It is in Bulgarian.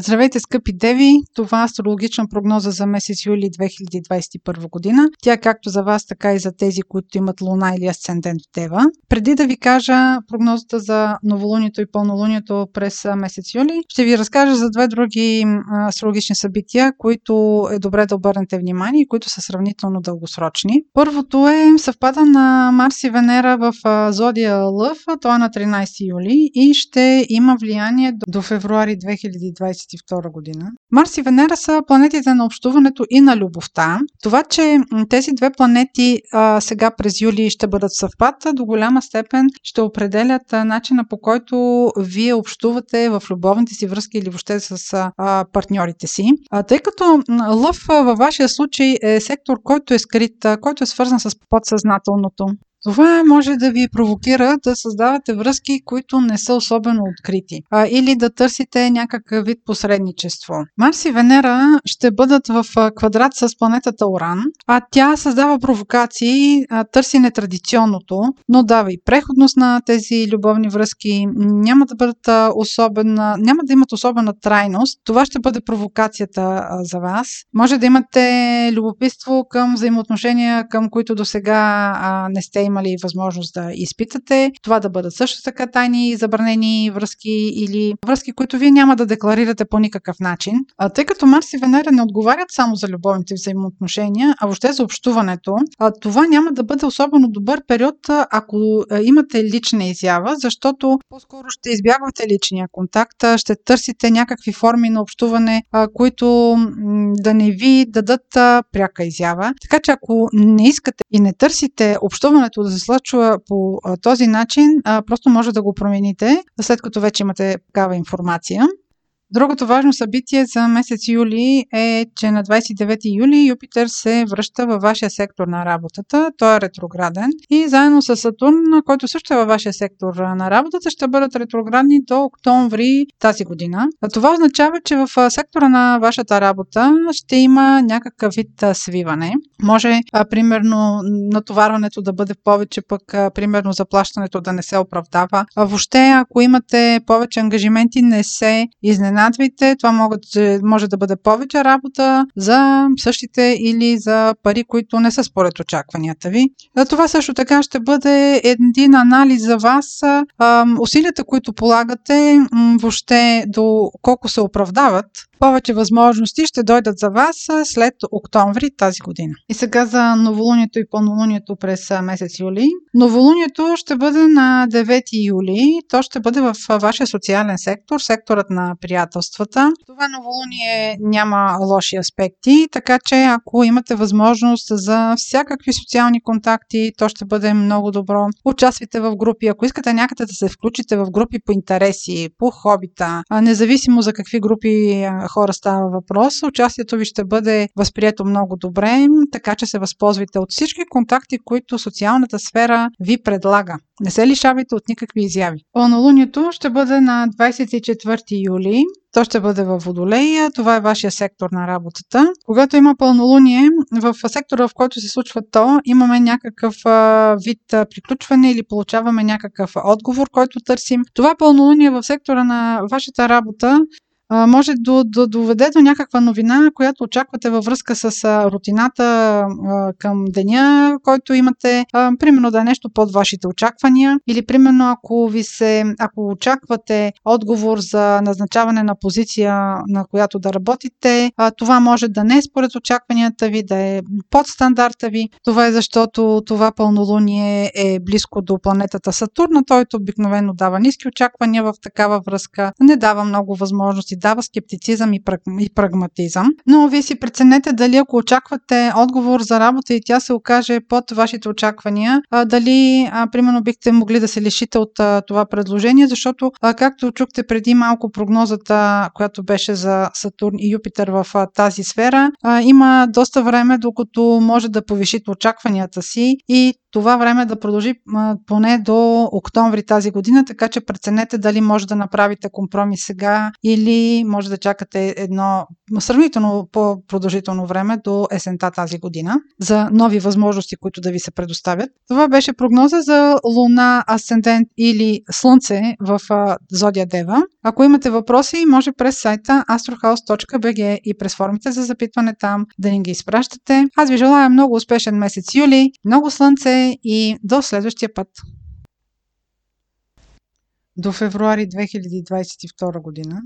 Здравейте, скъпи деви! Това е астрологична прогноза за месец юли 2021 година. Тя е както за вас, така и за тези, които имат луна или асцендент в Дева. Преди да ви кажа прогнозата за новолунието и пълнолунието през месец юли, ще ви разкажа за две други астрологични събития, които е добре да обърнете внимание и които са сравнително дългосрочни. Първото е съвпада на Марс и Венера в зодия Лъв, той е на 13 юли и ще има влияние до февруари 2020 2022 година. Марс и Венера са планетите на общуването и на любовта. Това, че тези две планети а, сега през юли ще бъдат съвпад, до голяма степен ще определят а, начина по който вие общувате в любовните си връзки или въобще с а, партньорите си. А, тъй като лъв във вашия случай е сектор, който е скрит, който е свързан с подсъзнателното. Това може да ви провокира да създавате връзки, които не са особено открити, а, или да търсите някакъв вид посредничество. Марс и Венера ще бъдат в квадрат с планетата Оран, а тя създава провокации, а, търси нетрадиционното, но дава и преходност на тези любовни връзки, няма да бъдат особена, няма да имат особена трайност. Това ще бъде провокацията а, за вас. Може да имате любопитство към взаимоотношения, към които до сега не сте имали възможност да изпитате. Това да бъдат също така тайни, забранени връзки или връзки, които вие няма да декларирате по никакъв начин. А тъй като Марс и Венера не отговарят само за любовните взаимоотношения, а въобще за общуването, а това няма да бъде особено добър период, ако имате лична изява, защото по-скоро ще избягвате личния контакт, ще търсите някакви форми на общуване, които да не ви дадат пряка изява. Така че ако не искате и не търсите общуването да се случва по този начин, просто може да го промените, след като вече имате такава информация. Другото важно събитие за месец юли е, че на 29 юли Юпитер се връща във вашия сектор на работата. Той е ретрограден и заедно с Сатурн, който също е във вашия сектор на работата, ще бъдат ретроградни до октомври тази година. Това означава, че в сектора на вашата работа ще има някакъв вид свиване. Може, примерно, натоварването да бъде повече, пък, примерно, заплащането да не се оправдава. А въобще, ако имате повече ангажименти, не се изненадвайте изненадвайте. Това могат, може да бъде повече работа за същите или за пари, които не са според очакванията ви. Това също така ще бъде един анализ за вас, усилията, които полагате, въобще до колко се оправдават повече възможности ще дойдат за вас след октомври тази година. И сега за новолунието и пълнолунието през месец юли. Новолунието ще бъде на 9 юли. То ще бъде в вашия социален сектор, секторът на приятелствата. Това новолуние няма лоши аспекти, така че ако имате възможност за всякакви социални контакти, то ще бъде много добро. Участвайте в групи. Ако искате някъде да се включите в групи по интереси, по хобита, независимо за какви групи хора става въпрос. Участието ви ще бъде възприето много добре, така че се възползвайте от всички контакти, които социалната сфера ви предлага. Не се лишавайте от никакви изяви. Пълнолунието ще бъде на 24 юли. То ще бъде във Водолея. Това е вашия сектор на работата. Когато има пълнолуние, в сектора, в който се случва то, имаме някакъв вид приключване или получаваме някакъв отговор, който търсим. Това пълнолуние в сектора на вашата работа може да, да доведе до някаква новина, която очаквате във връзка с рутината към деня, който имате. Примерно да е нещо под вашите очаквания или примерно ако ви се, ако очаквате отговор за назначаване на позиция, на която да работите, това може да не е според очакванията ви, да е под стандарта ви. Това е защото това пълнолуние е близко до планетата Сатурн, той обикновено дава ниски очаквания в такава връзка, не дава много възможности дава скептицизъм и, прагматизъм. Но вие си преценете дали ако очаквате отговор за работа и тя се окаже под вашите очаквания, дали примерно бихте могли да се лишите от това предложение, защото както чухте преди малко прогнозата, която беше за Сатурн и Юпитер в тази сфера, има доста време, докато може да повишите очакванията си и това време да продължи поне до октомври тази година, така че преценете дали може да направите компромис сега или може да чакате едно сравнително по-продължително време до есента тази година за нови възможности, които да ви се предоставят. Това беше прогноза за Луна, Асцендент или Слънце в Зодия Дева. Ако имате въпроси, може през сайта astrohouse.bg и през формите за запитване там да ни ги изпращате. Аз ви желая много успешен месец юли, много слънце и до следващия път. До февруари 2022 година